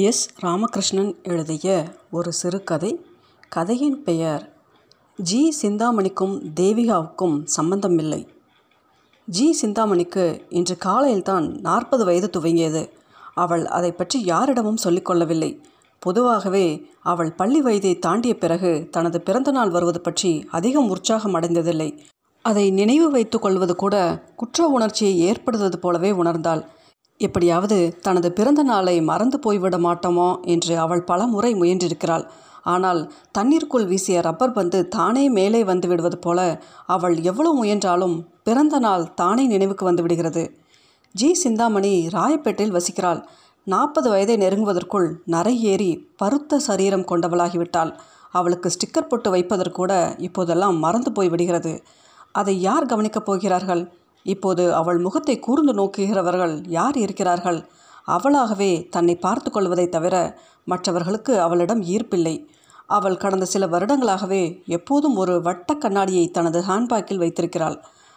S. Ramakrishnan எழுதிய ஒரு சிறுகதை. கதையின் பெயர் ஜி. சிந்தாமணிக்கும் தேவிகாவுக்கும் சம்பந்தமில்லை. ஜி. சிந்தாமணிக்கு இன்று காலையில்தான் நாற்பது வயது துவங்கியது. அவள் அதை பற்றி யாரிடமும் சொல்லிக்கொள்ளவில்லை பொதுவாகவே அவள் பள்ளி வயதை தாண்டிய பிறகு தனது பிறந்தநாள் வருவது பற்றி அதிகம் உற்சாகம் அடைந்ததில்லை. அதை நினைவு வைத்துக் கொள்வது கூட குற்ற உணர்ச்சியை ஏற்படுவது போலவே உணர்ந்தாள். எப்படியாவது தனது பிறந்த நாளை மறந்து போய்விட மாட்டோமோ என்று அவள் பல முறை முயன்றிருக்கிறாள். ஆனால் தண்ணீருக்குள் வீசிய ரப்பர் பந்து தானே மேலே வந்து விடுவது போல அவள் எவ்வளவு முயன்றாலும் பிறந்த நாள் தானே நினைவுக்கு வந்து விடுகிறது. ஜி. சிந்தாமணி ராயப்பேட்டையில் வசிக்கிறாள். நாற்பது வயதை நெருங்குவதற்குள் நரை ஏறி பருத்த சரீரம் கொண்டவளாகிவிட்டாள். அவளுக்கு ஸ்டிக்கர் போட்டு வைப்பதற்கூட இப்போதெல்லாம் மறந்து போய் விடுகிறது அதை யார் கவனிக்கப் போகிறார்கள்? இப்போது அவள் முகத்தை கூர்ந்து நோக்குகிறவர்கள் யார் இருக்கிறார்கள்? அவளாகவே தன்னை பார்த்து கொள்வதை தவிர மற்றவர்களுக்கு அவளிடம் ஈர்ப்பில்லை. அவள் கடந்த சில வருடங்களாகவே எப்போதும் ஒரு வட்ட கண்ணாடியை தனது ஹேண்ட்பேக்கில் வைத்திருக்கிறாள்.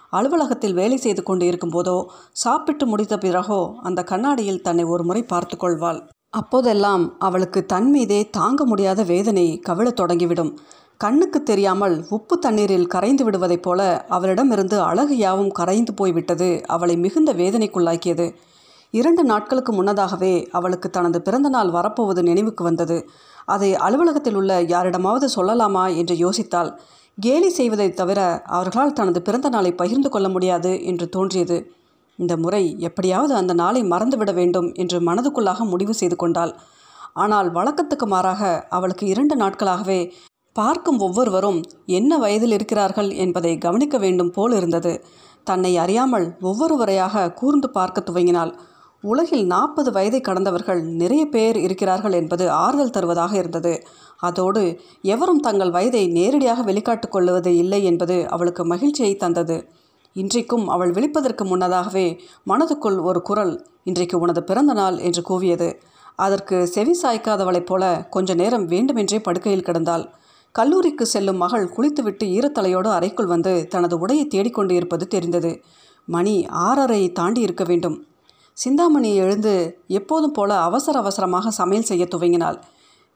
அலுவலகத்தில் வேலை செய்து கொண்டு இருக்கும்போதோ சாப்பிட்டு முடித்த பிறகோ அந்த கண்ணாடியில் தன்னை ஒரு முறை பார்த்து கொள்வாள். அப்போதெல்லாம் அவளுக்கு தன் மீதே தாங்க முடியாத வேதனை கவிழத் தொடங்கிவிடும். கண்ணுக்கு தெரியாமல் உப்பு தண்ணீரில் கரைந்து விடுவதைப் போல அவளிடமிருந்து அழகு யாவும் கரைந்து போய்விட்டது. அவளை மிகுந்த வேதனைக்குள்ளாக்கியது. இரண்டு நாட்களுக்கு முன்னதாகவே அவளுக்கு தனது பிறந்த நாள் வரப்போவது நினைவுக்கு வந்தது. அதை அலுவலகத்தில் உள்ள யாரிடமாவது சொல்லலாமா என்று யோசித்தால் கேலி செய்வதை தவிர அவர்களால் தனது பிறந்த நாளை பகிர்ந்து கொள்ள முடியாது என்று தோன்றியது. இந்த முறை எப்படியாவது அந்த நாளை மறந்துவிட வேண்டும் என்று மனதுக்குள்ளாக முடிவு செய்து கொண்டாள். ஆனால் வழக்கத்துக்கு மாறாக அவளுக்கு இரண்டு நாட்களாகவே பார்க்கும் ஒவ்வொருவரும் என்ன வயதில் இருக்கிறார்கள் என்பதை கவனிக்க வேண்டும் போல் இருந்தது. தன்னை அறியாமல் ஒவ்வொருவரையாக கூர்ந்து பார்க்க துவங்கினாள். உலகில் நாற்பது வயதை கடந்தவர்கள் நிறைய பேர் இருக்கிறார்கள் என்பது ஆறுதல் தருவதாக இருந்தது. அதோடு எவரும் தங்கள் வயதை நேரடியாக வெளிக்காட்டுக் கொள்வது இல்லை என்பது அவளுக்கு மகிழ்ச்சியை தந்தது. இன்றைக்கும் அவள் விழிப்பதற்கு முன்னதாகவே மனதுக்குள் ஒரு குரல் இன்றைக்கு உனது பிறந்த நாள் என்று கூவியது. அதற்கு செவி சாய்க்காதவளைப் போல கொஞ்ச நேரம் வேண்டுமென்றே படுக்கையில் கிடந்தாள். கல்லூரிக்கு செல்லும் மகள் குளித்துவிட்டு ஈரத்தலையோடு அறைக்குள் வந்து தனது உடையை தேடிக்கொண்டு இருப்பது தெரிந்தது. மணி ஆறரை தாண்டி இருக்க வேண்டும். சிந்தாமணி எழுந்து எப்போதும் போல அவசர அவசரமாக சமையல் செய்ய துவங்கினாள்.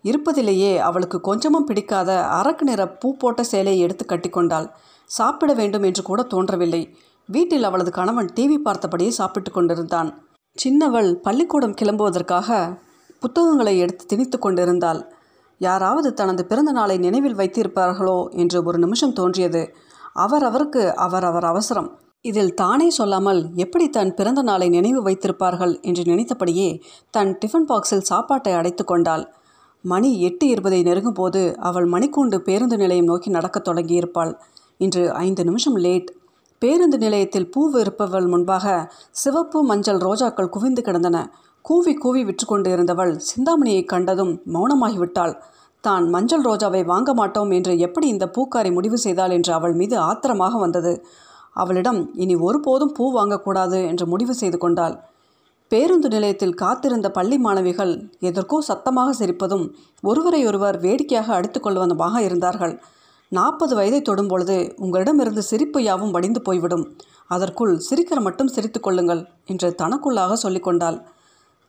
இருப்பதிலேயே அவளுக்கு கொஞ்சமும் பிடிக்காத அரக்கு நிற பூ போட்ட சேலையை எடுத்து கட்டிக்கொண்டாள் சாப்பிட வேண்டும் என்று கூட தோன்றவில்லை. வீட்டில் அவளது கணவன் டிவி பார்த்தபடியே சாப்பிட்டு கொண்டிருந்தான். சின்னவள் பள்ளிக்கூடம் கிளம்புவதற்காக புத்தகங்களை எடுத்து திணித்து கொண்டிருந்தாள். யாராவது தனது பிறந்த நாளை நினைவில் வைத்திருப்பார்களோ என்று ஒரு நிமிஷம் தோன்றியது. அவரவருக்கு அவரவர் அவசரம். இதில் தானே சொல்லாமல் எப்படி தன் பிறந்த நாளை நினைவு வைத்திருப்பார்கள்? என்று நினைத்தபடியே தன் டிஃபன் பாக்ஸில் சாப்பாட்டை அடைத்து கொண்டாள். மணி எட்டு இருபதை நெருங்கும் போது அவள் மணிக்கூண்டு பேருந்து நிலையம் நோக்கி நடக்கத் தொடங்கியிருப்பாள். இன்று ஐந்து நிமிஷம் லேட். பேருந்து நிலையத்தில் பூ விற்பவள் முன்பாக சிவப்பு மஞ்சள் ரோஜாக்கள் குவிந்து கிடந்தன. கூவி கூவி விற்றுக்கொண்டு இருந்தவள் சிந்தாமணியை கண்டதும் மௌனமாகிவிட்டாள். தான் மஞ்சள் ரோஜாவை வாங்க மாட்டோம் என்று எப்படி இந்த பூக்காரை முடிவு செய்தாள்? என்று அவள் மீது ஆத்திரமாக வந்தது. அவளிடம் இனி ஒருபோதும் பூ வாங்கக்கூடாது என்று முடிவு செய்து கொண்டாள். பேருந்து நிலையத்தில் காத்திருந்த பள்ளி மாணவிகள் எதற்கோ சத்தமாக சிரிப்பதும் ஒருவரையொருவர் வேடிக்கையாக அடித்து கொள்வதுமாக இருந்தார்கள். நாற்பது வயதை தொடும்பொழுது உங்களிடமிருந்து சிரிப்பு யாவும் வடிந்து போய்விடும். அதற்குள் சிரிக்கிற மட்டும் சிரித்து கொள்ளுங்கள் என்று தனக்குள்ளாக சொல்லிக்கொண்டாள்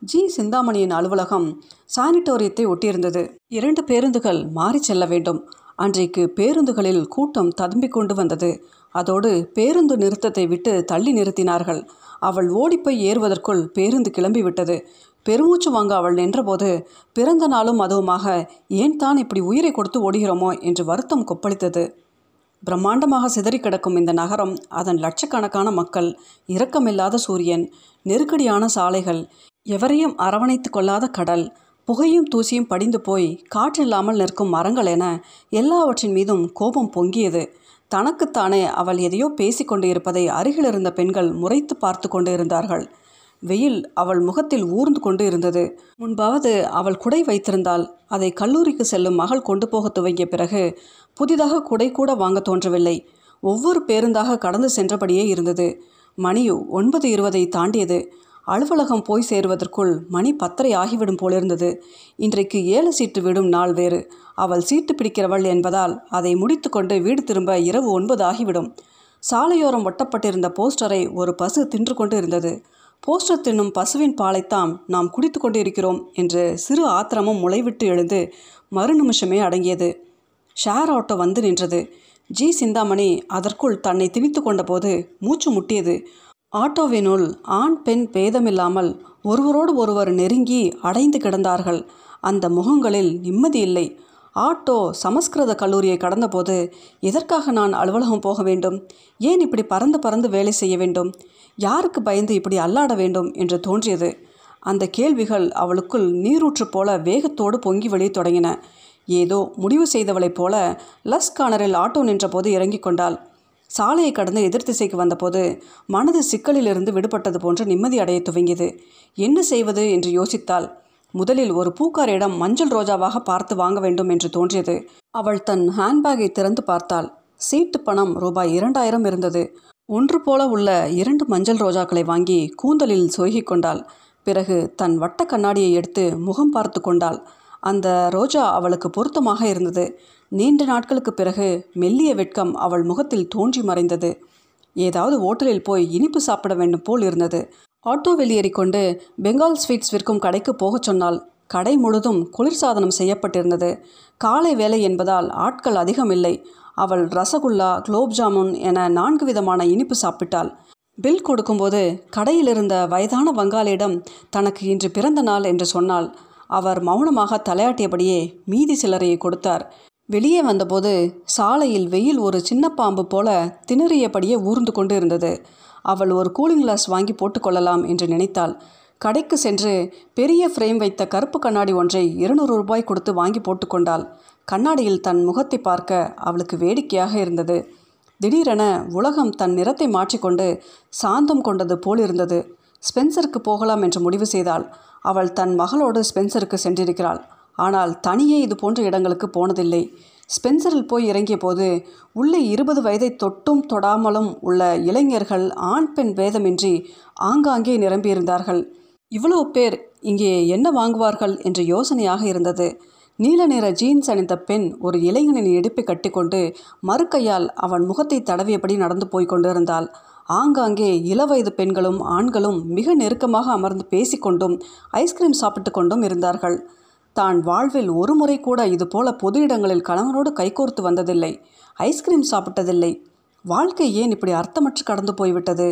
ஜி. சிந்தாமணியின் அலுவலகம் சானிட்டோரியத்தை ஒட்டியிருந்தது. இரண்டு பேருந்துகள் மாறி செல்ல வேண்டும். அன்றைக்கு பேருந்துகளில் கூட்டம் ததும்பிக் கொண்டு வந்தது. அதோடு பேருந்து நிறுத்தத்தை விட்டு தள்ளி நிறுத்தினார்கள். அவள் ஓடிப்போய் ஏறுவதற்குள் பேருந்து கிளம்பிவிட்டது பெருமூச்சு வாங்க அவள் நின்றபோது பிறந்த நாளும் அதுவுமாக. ஏன் தான் இப்படி உயிரை கொடுத்து ஓடுகிறோமோ? என்று வருத்தம் கொப்பளித்தது. பிரம்மாண்டமாக சிதறி கிடக்கும் இந்த நகரம் அதன் லட்சக்கணக்கான மக்கள் இரக்கமில்லாத சூரியன் நெருக்கடியான சாலைகள் எவரையும் அரவணைத்து கொள்ளாத கடல். புகையும் தூசியும் படிந்து போய் காற்றில்லாமல் நிற்கும் மரங்கள் என எல்லாவற்றின் மீதும் கோபம் பொங்கியது. தனக்குத்தானே அவள் எதையோ பேசிக்கொண்டு இருப்பதை அருகில் இருந்த பெண்கள் முறைத்து பார்த்து கொண்டு இருந்தார்கள் வெயில் அவள் முகத்தில் ஊர்ந்து கொண்டு இருந்தது முன்பாவது அவள் குடை வைத்திருந்தால் அதை கல்லூரிக்கு செல்லும் மகள் கொண்டு போக துவங்கிய பிறகு புதிதாக குடை கூட வாங்க தோன்றவில்லை. ஒவ்வொரு பேருந்தாக கடந்து சென்றபடியே இருந்தது. மணி ஒன்பது இருபதை தாண்டியது. அலுவலகம் போய் சேருவதற்குள் மணி பத்தரை ஆகிவிடும் போலிருந்தது. இன்றைக்கு ஏழு சீட்டு விடும் நாள் வேறு. அவள் சீட்டு பிடிக்கிறவள் என்பதால் அதை முடித்துக்கொண்டு வீடு திரும்ப இரவு ஒன்பது ஆகிவிடும். சாலையோரம் ஒட்டப்பட்டிருந்த போஸ்டரை ஒரு பசு தின்று கொண்டு இருந்தது. போஸ்டர் தின்னும் பசுவின் பாலைத்தாம் நாம் குடித்து கொண்டிருக்கிறோம் என்று சிறு ஆத்திரமும் முளைவிட்டு எழுந்து மறு நிமிஷமே அடங்கியது. ஷேர் ஆட்டோ வந்து நின்றது. ஜி. சிந்தாமணி அதற்குள் தன்னை திணித்து கொண்டபோது மூச்சு முட்டியது. ஆட்டோவினுள் ஆண் பெண் பேதமில்லாமல் ஒருவரோடு ஒருவர் நெருங்கி அடைந்து கிடந்தார்கள். அந்த முகங்களில் நிம்மதி இல்லை. ஆட்டோ சமஸ்கிருத கல்லூரியை கடந்தபோது எதற்காக நான் அலுவலகம் போக வேண்டும்? ஏன் இப்படி பறந்து பறந்து வேலை செய்ய வேண்டும்? யாருக்கு பயந்து இப்படி அல்லாட வேண்டும் என்று தோன்றியது. அந்த கேள்விகள் அவளுக்குள் நீரூற்று போல வேகத்தோடு பொங்கி வழிய தொடங்கின. ஏதோ முடிவு செய்தவளைப் போல லஸ் கார்னரில் ஆட்டோ நின்றபோது இறங்கிக் கொண்டாள். சாலையை கடந்து எதிர் திசைக்கு வந்தபோது மனது சிக்கலிலிருந்து விடுபட்டது போன்று நிம்மதி அடைய துவங்கியது. என்ன செய்வது? என்று யோசித்தாள். முதலில் ஒரு பூக்காரியிடம் மஞ்சள் ரோஜாவாக பார்த்து வாங்க வேண்டும் என்று தோன்றியது. அவள் தன் ஹேண்ட்பேக்கை திறந்து பார்த்தாள். சீட்டு பணம் ரூபாய் இரண்டாயிரம் இருந்தது. ஒன்று போல உள்ள இரண்டு மஞ்சள் ரோஜாக்களை வாங்கி கூந்தலில் சொருகிக் கொண்டாள். பிறகு தன் வட்ட கண்ணாடியை எடுத்து முகம் பார்த்து கொண்டாள். அந்த ரோஜா அவளுக்கு பொருத்தமாக இருந்தது. நீண்ட நாட்களுக்கு பிறகு மெல்லிய வெட்கம் அவள் முகத்தில் தோன்றி மறைந்தது. ஏதாவது ஓட்டலில் போய் இனிப்பு சாப்பிட வேண்டும் போல் இருந்தது. ஆட்டோ வெளியேறிக்கொண்டு பெங்கால் ஸ்வீட்ஸ் விற்கும் கடைக்கு போகச் சொன்னால் கடை முழுதும் குளிர்சாதனம் செய்யப்பட்டிருந்தது. காலை வேலை என்பதால் ஆட்கள் அதிகம் இல்லை. அவள் ரசகுல்லா குலோப் ஜாமுன் என நான்கு விதமான இனிப்பு சாப்பிட்டாள். பில் கொடுக்கும்போது கடையில் இருந்த வயதான வங்காளியிடம் தனக்கு இன்று பிறந்த நாள் என்று சொன்னாள் அவர் மௌனமாக தலையாட்டியபடியே மீதி சிலரையை கொடுத்தார். வெளியே வந்தபோது சாலையில் வெயில் ஒரு சின்ன பாம்பு போல திணறியபடியே ஊர்ந்து கொண்டு இருந்தது அவள் ஒரு கூலிங் கிளாஸ் வாங்கி போட்டுக்கொள்ளலாம் என்று நினைத்தாள். கடைக்கு சென்று பெரிய ஃப்ரேம் வைத்த கருப்பு கண்ணாடி ஒன்றை இருநூறு ரூபாய் கொடுத்து வாங்கி போட்டுக்கொண்டாள் கண்ணாடியில் தன் முகத்தை பார்க்க அவளுக்கு வேடிக்கையாக இருந்தது. திடீரென உலகம் தன் நிறத்தை மாற்றிக்கொண்டு சாந்தம் கொண்டது போல் இருந்தது. ஸ்பென்சருக்கு போகலாம் என்று முடிவு செய்தாள். அவள் தன் மகளோடு ஸ்பென்சருக்கு சென்றிருக்கிறாள். ஆனால் தனியே இது போன்ற இடங்களுக்கு போனதில்லை. ஸ்பென்சரில் போய் இறங்கிய போது உள்ளே இருபது வயதை தொட்டும் தொடாமலும் உள்ள இளைஞர்கள் ஆண் பெண் பேதமின்றி ஆங்காங்கே நிரம்பியிருந்தார்கள். இவ்வளவு பேர் இங்கே என்ன வாங்குவார்கள் என்ற யோசனையாக இருந்தது. நீல நிற ஜீன்ஸ் அணிந்த பெண் ஒரு இளைஞனின் இடுப்பை கட்டிக்கொண்டு மறுக்கையால் அவன் முகத்தை தடவியபடி நடந்து போய் கொண்டிருந்தாள். ஆங்காங்கே இளவயது பெண்களும் ஆண்களும் மிக நெருக்கமாக அமர்ந்து பேசிக்கொண்டும் ஐஸ்கிரீம் சாப்பிட்டு கொண்டும் இருந்தார்கள். தான் வாழ்வில் ஒரு முறை கூட இதுபோல பொது இடங்களில் கணவனோடு கைகோர்த்து வந்ததில்லை. ஐஸ்கிரீம் சாப்பிட்டதில்லை. வாழ்க்கை ஏன் இப்படி அர்த்தமற்று கடந்து போய்விட்டது?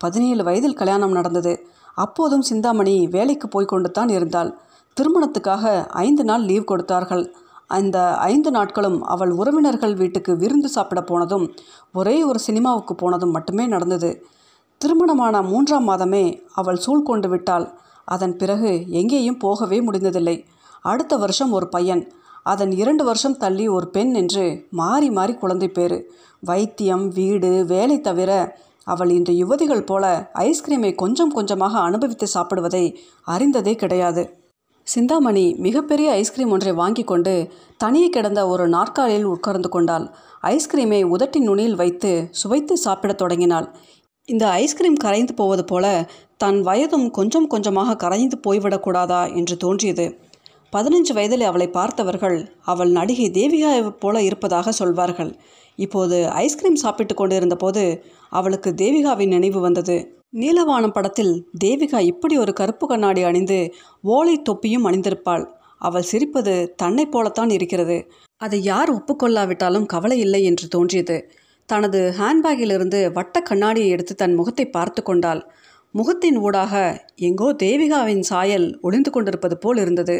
பதினேழு வயதில் கல்யாணம் நடந்தது. அப்போதும் சிந்தாமணி வேலைக்கு போய்கொண்டு தான் இருந்தாள். திருமணத்துக்காக ஐந்து நாள் லீவ் கொடுத்தார்கள். அந்த ஐந்து நாட்களும் அவள் உறவினர்கள் வீட்டுக்கு விருந்து சாப்பிட போனதும் ஒரே ஒரு சினிமாவுக்கு போனதும் மட்டுமே நடந்தது. திருமணமான மூன்றாம் மாதமே அவள் சூழ் கொண்டு விட்டாள். அதன் பிறகு எங்கேயும் போகவே முடிந்ததில்லை. அடுத்த வருஷம் ஒரு பையன். அதன் இரண்டு வருஷம் தள்ளி ஒரு பெண் என்று மாறி மாறி குழந்தை பேர். வைத்தியம் வீடு வேலை தவிர அவள் இந்த யுவதிகள் போல ஐஸ்கிரீமை கொஞ்சம் கொஞ்சமாக அனுபவித்து சாப்பிடுவதை அறிந்ததே கிடையாது. சிந்தாமணி மிகப்பெரிய ஐஸ்கிரீம் ஒன்றை வாங்கி கொண்டு தனியே கிடந்த ஒரு நாற்காலியில் உட்கார்ந்து கொண்டாள். ஐஸ்கிரீமை உதட்டின் நுனியில் வைத்து சுவைத்து சாப்பிடத் தொடங்கினாள். இந்த ஐஸ்கிரீம் கரைந்து போவது போல தன் வயதும் கொஞ்சம் கொஞ்சமாக கரைந்து போய்விடக்கூடாதா என்று தோன்றியது. பதினஞ்சு வயதில் அவளை பார்த்தவர்கள் அவள் நடிகை தேவிகாவை போல இருப்பதாக சொல்வார்கள். இப்போது ஐஸ்கிரீம் சாப்பிட்டு கொண்டிருந்த போது அவளுக்கு தேவிகாவின் நினைவு வந்தது. நீலவானம் படத்தில் தேவிகா இப்படி ஒரு கருப்பு கண்ணாடி அணிந்து ஓலை தொப்பியும் அணிந்திருப்பாள். அவள் சிரிப்பது தன்னைப் போலத்தான் இருக்கிறது. அதை யார் ஒப்புக்கொள்ளாவிட்டாலும் கவலை இல்லை என்று தோன்றியது. தனது ஹேண்ட்பேக்கிலிருந்து வட்ட கண்ணாடியை எடுத்து தன் முகத்தை பார்த்து கொண்டாள். முகத்தின் ஊடாக எங்கோ தேவிகாவின் சாயல் ஒளிந்து கொண்டிருப்பது போல் இருந்தது.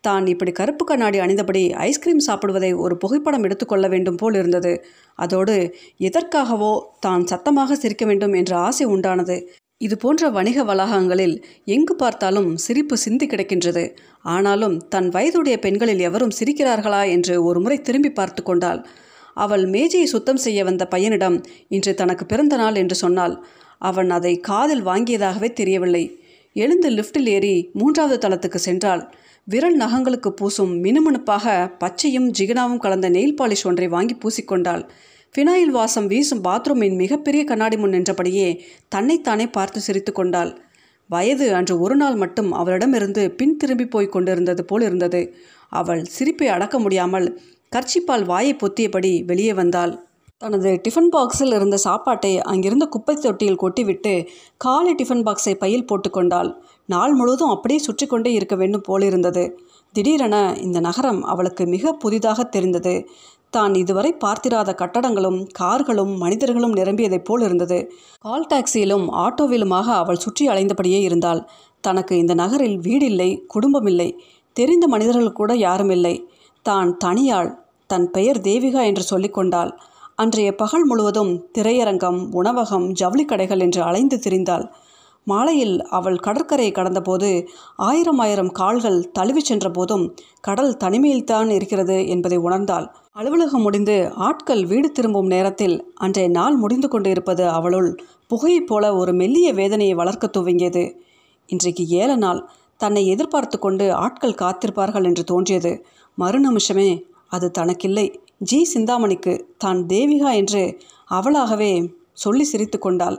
தான் இப்படி கருப்பு கண்ணாடி அணிந்தபடி ஐஸ்கிரீம் சாப்பிடுவதை ஒரு புகைப்படம் எடுத்துக்கொள்ள வேண்டும் போல் இருந்தது. அதோடு எதற்காகவோ தான் சத்தமாக சிரிக்க வேண்டும் என்ற ஆசை உண்டானது. இது போன்ற வணிக வளாகங்களில் எங்கு பார்த்தாலும் சிரிப்பு சிந்தி கிடக்கின்றது. ஆனாலும் தன் வயதுடைய பெண்களில் எவரும் சிரிக்கிறார்களா என்று ஒரு முறை திரும்பி பார்த்து கொண்டாள். அவள் மேஜையை சுத்தம் செய்ய வந்த பையனிடம் இன்று தனக்கு பிறந்த நாள் என்று சொன்னாள். அவன் அதை காதில் வாங்கியதாகவே தெரியவில்லை. எழுந்து லிஃப்டில் ஏறி மூன்றாவது தளத்துக்கு சென்றாள். விரல் நகங்களுக்கு பூசும் மினுமினுப்பாக பச்சையும் ஜிகனாவும் கலந்த நெயில் பாலிஷ் ஒன்றை வாங்கி பூசிக்கொண்டாள். ஃபினாயில் வாசம் வீசும் பாத்ரூமின் மிகப்பெரிய கண்ணாடி முன் நின்றபடியே தன்னைத்தானே பார்த்து சிரித்து கொண்டாள். வயது அன்று ஒரு நாள் மட்டும் அவளிடமிருந்து பின் திரும்பி போய் கொண்டிருந்தது போல் இருந்தது. அவள் சிரிப்பை அடக்க முடியாமல் கர்ச்சிப்பால் வாயை பொத்தியபடி வெளியே வந்தாள். தனது டிஃபன் பாக்ஸில் இருந்த சாப்பாட்டை அங்கிருந்த குப்பை தொட்டியில் கொட்டிவிட்டு காலை டிஃபன் பாக்ஸை பையில் போட்டுக்கொண்டாள் நாள் முழுவதும் அப்படியே சுற்றி கொண்டே இருக்க வேண்டும் போலிருந்தது திடீரென இந்த நகரம் அவளுக்கு மிக புதிதாக தெரிந்தது. தான் இதுவரை பார்த்திராத கட்டடங்களும் கார்களும் மனிதர்களும் நிரம்பியதைப் போல் இருந்தது. கால் டாக்ஸியிலும் ஆட்டோவிலுமாக அவள் சுற்றி அலைந்தபடியே இருந்தாள். தனக்கு இந்த நகரில் வீடில்லை குடும்பமில்லை தெரிந்த மனிதர்கள் கூட யாரும் இல்லை தான் தனியாள் தன் பெயர் தேவிகா என்று சொல்லிக்கொண்டாள் அன்றைய பகல் முழுவதும் திரையரங்கம் உணவகம் ஜவுளி கடைகள் என்று அலைந்து திரிந்தாள். மாலையில் அவள் கடற்கரையை கடந்தபோது ஆயிரம் ஆயிரம் கால்கள் தழுவிச் சென்ற போதும் கடல் தனிமையில்தான் இருக்கிறது என்பதை உணர்ந்தாள். அலுவலகம் முடிந்து ஆட்கள் வீடு திரும்பும் நேரத்தில் அன்றைய நாள் முடிந்து கொண்டு இருப்பது அவளுள் புகையைப் போல ஒரு மெல்லிய வேதனையை வளர்க்க துவங்கியது. இன்றைக்கு ஏழ நாள் தன்னை எதிர்பார்த்து கொண்டு ஆட்கள் காத்திருப்பார்கள் என்று தோன்றியது. மறுநிமிஷமே அது தனக்கில்லை. ஜி. சிந்தாமணிக்கு தான் தேவிகா என்று அவளாகவே சொல்லி சிரித்து கொண்டாள்.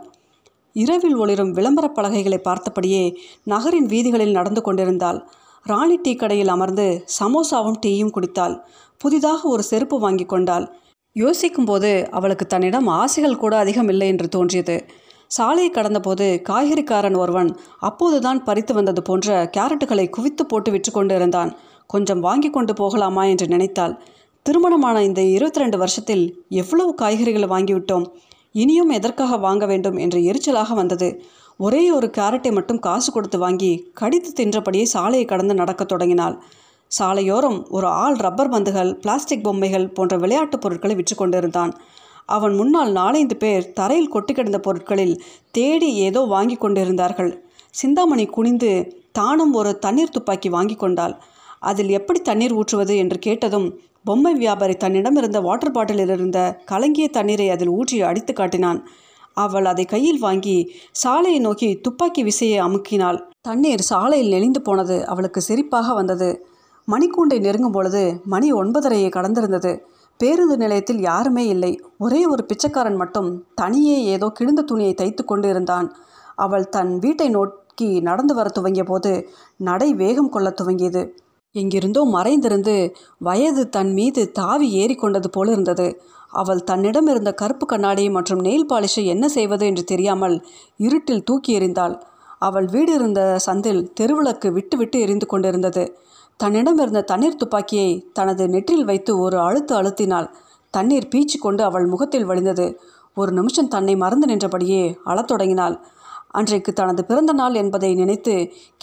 இரவில் ஒளிரும் விளம்பரப் பலகைகளை பார்த்தபடியே நகரின் வீதிகளில் நடந்து கொண்டிருந்தாள். ராணி டீ கடையில் அமர்ந்து சமோசாவும் டீயும் குடித்தாள். புதிதாக ஒரு செருப்பு வாங்கி கொண்டாள். யோசிக்கும்போது அவளுக்கு தன்னிடம் ஆசைகள் கூட அதிகம் இல்லை என்று தோன்றியது. சாலையை கடந்தபோது காய்கறிக்காரன் ஒருவன் அப்போதுதான் பறித்து வந்தது போன்ற கேரட்டுகளை குவித்து போட்டு விற்று கொண்டு இருந்தான் கொஞ்சம் வாங்கி கொண்டு போகலாமா என்று நினைத்தாள். திருமணமான இந்த இருபத்தி ரெண்டு வருஷத்தில் எவ்வளவு காய்கறிகளை வாங்கிவிட்டோம்? இனியும் எதற்காக வாங்க வேண்டும் என்ற எரிச்சலாக வந்தது. ஒரே ஒரு கேரட்டை மட்டும் காசு கொடுத்து வாங்கி கடித்து தின்றபடியே சாலையை கடந்து நடக்கத் தொடங்கினாள். சாலையோரம் ஒரு ஆள் ரப்பர் பந்துகள் பிளாஸ்டிக் பொம்மைகள் போன்ற விளையாட்டுப் பொருட்களை விற்று கொண்டிருந்தான். அவன் முன்னால் நாலைந்து பேர் தரையில் கொட்டி கிடந்த பொருட்களில் தேடி ஏதோ வாங்கி கொண்டிருந்தார்கள். சிந்தாமணி குனிந்து தானும் ஒரு தண்ணீர் துப்பாக்கி வாங்கி கொண்டாள். அதில் எப்படி தண்ணீர் ஊற்றுவது என்று கேட்டதும் பொம்மை வியாபாரி தன்னிடம் இருந்த வாட்டர் பாட்டிலில் இருந்த கலங்கிய தண்ணீரை அதில் ஊற்றி அடித்து காட்டினான். அவள் அதை கையில் வாங்கி சாலையை நோக்கி துப்பாக்கி விசையை அமுக்கினாள். தண்ணீர் சாலையில் நெளிந்து போனது அவளுக்கு சிரிப்பாக வந்தது. மணிக்கூண்டை நெருங்கும் பொழுது மணி ஒன்பதரையை கடந்திருந்தது. பேருந்து நிலையத்தில் யாருமே இல்லை. ஒரே ஒரு பிச்சைக்காரன் மட்டும் தனியே ஏதோ கிழிந்த துணியை தைத்து கொண்டு இருந்தான். அவள் தன் வீட்டை நோக்கி நடந்து வர துவங்கிய போது நடை வேகம் கொள்ள துவங்கியது. எங்கிருந்தோ மறைந்திருந்து வயது தன் மீது தாவி ஏறிக்கொண்டது போல இருந்தது. அவள் தன்னிடம் இருந்த கருப்பு கண்ணாடி மற்றும் நெயில் பாலிஷை என்ன செய்வது என்று தெரியாமல் இருட்டில் தூக்கி எறிந்தாள். அவள் வீடு இருந்த சந்தில் தெருவிளக்கு விட்டு விட்டு எரிந்து கொண்டிருந்தது. தன்னிடம் இருந்த தண்ணீர் துப்பாக்கியை தனது நெற்றில் வைத்து ஒரு அழுத்து அழுத்தினாள். தண்ணீர் பீச்சு கொண்டு அவள் முகத்தில் வழிந்தது. ஒரு நிமிஷம் தன்னை மறந்து நின்றபடியே அழத் தொடங்கினாள். அன்றைக்கு தனது பிறந்த நாள் என்பதை நினைத்து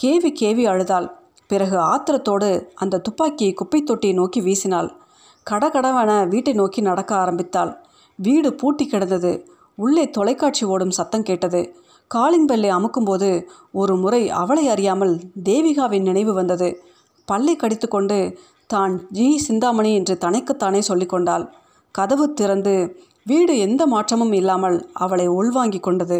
கேவி கேவி அழுதாள். பிறகு ஆத்திரத்தோடு அந்த துப்பாக்கியை குப்பை தொட்டியை நோக்கி வீசினாள். கடகடவென வீட்டை நோக்கி நடக்க ஆரம்பித்தாள். வீடு பூட்டி கிடந்தது. உள்ளே தொலைக்காட்சி ஓடும் சத்தம் கேட்டது. காலிங் பெல்லை அமுக்கும்போது ஒரு முறை அவளை அறியாமல் தேவிகாவின் நினைவு வந்தது. பல்லை கடித்துக்கொண்டு தான் ஜி. சிந்தாமணி என்று தனக்குத்தானே சொல்லிக்கொண்டாள் கதவு திறந்து வீடு எந்த மாற்றமும் இல்லாமல் அவளை உள்வாங்கிக் கொண்டது.